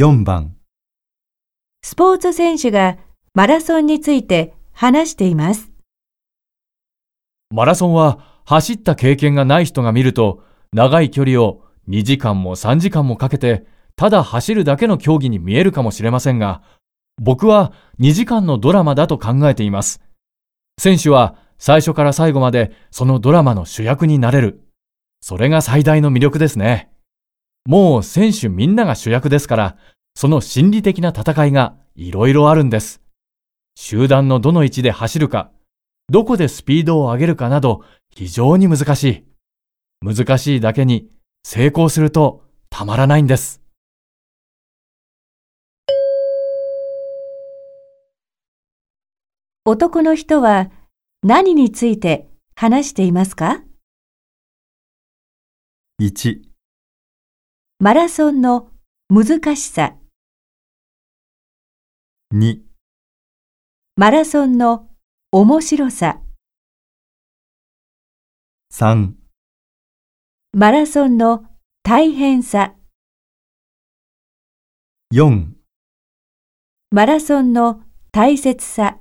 4番スポーツ選手がマラソンについて話しています。マラソンは走った経験がない人が見ると、長い距離を2時間も3時間もかけて、ただ走るだけの競技に見えるかもしれませんが、僕は2時間のドラマだと考えています。選手は最初から最後までそのドラマの主役になれる。それが最大の魅力ですね。もう選手みんなが主役ですから、その心理的な戦いがいろいろあるんです。集団のどの位置で走るか、どこでスピードを上げるかなど非常に難しい。難しいだけに成功するとたまらないんです。男の人は何について話していますか？1マラソンの難しさ、2マラソンの面白さ、3マラソンの大変さ、4マラソンの大切さ。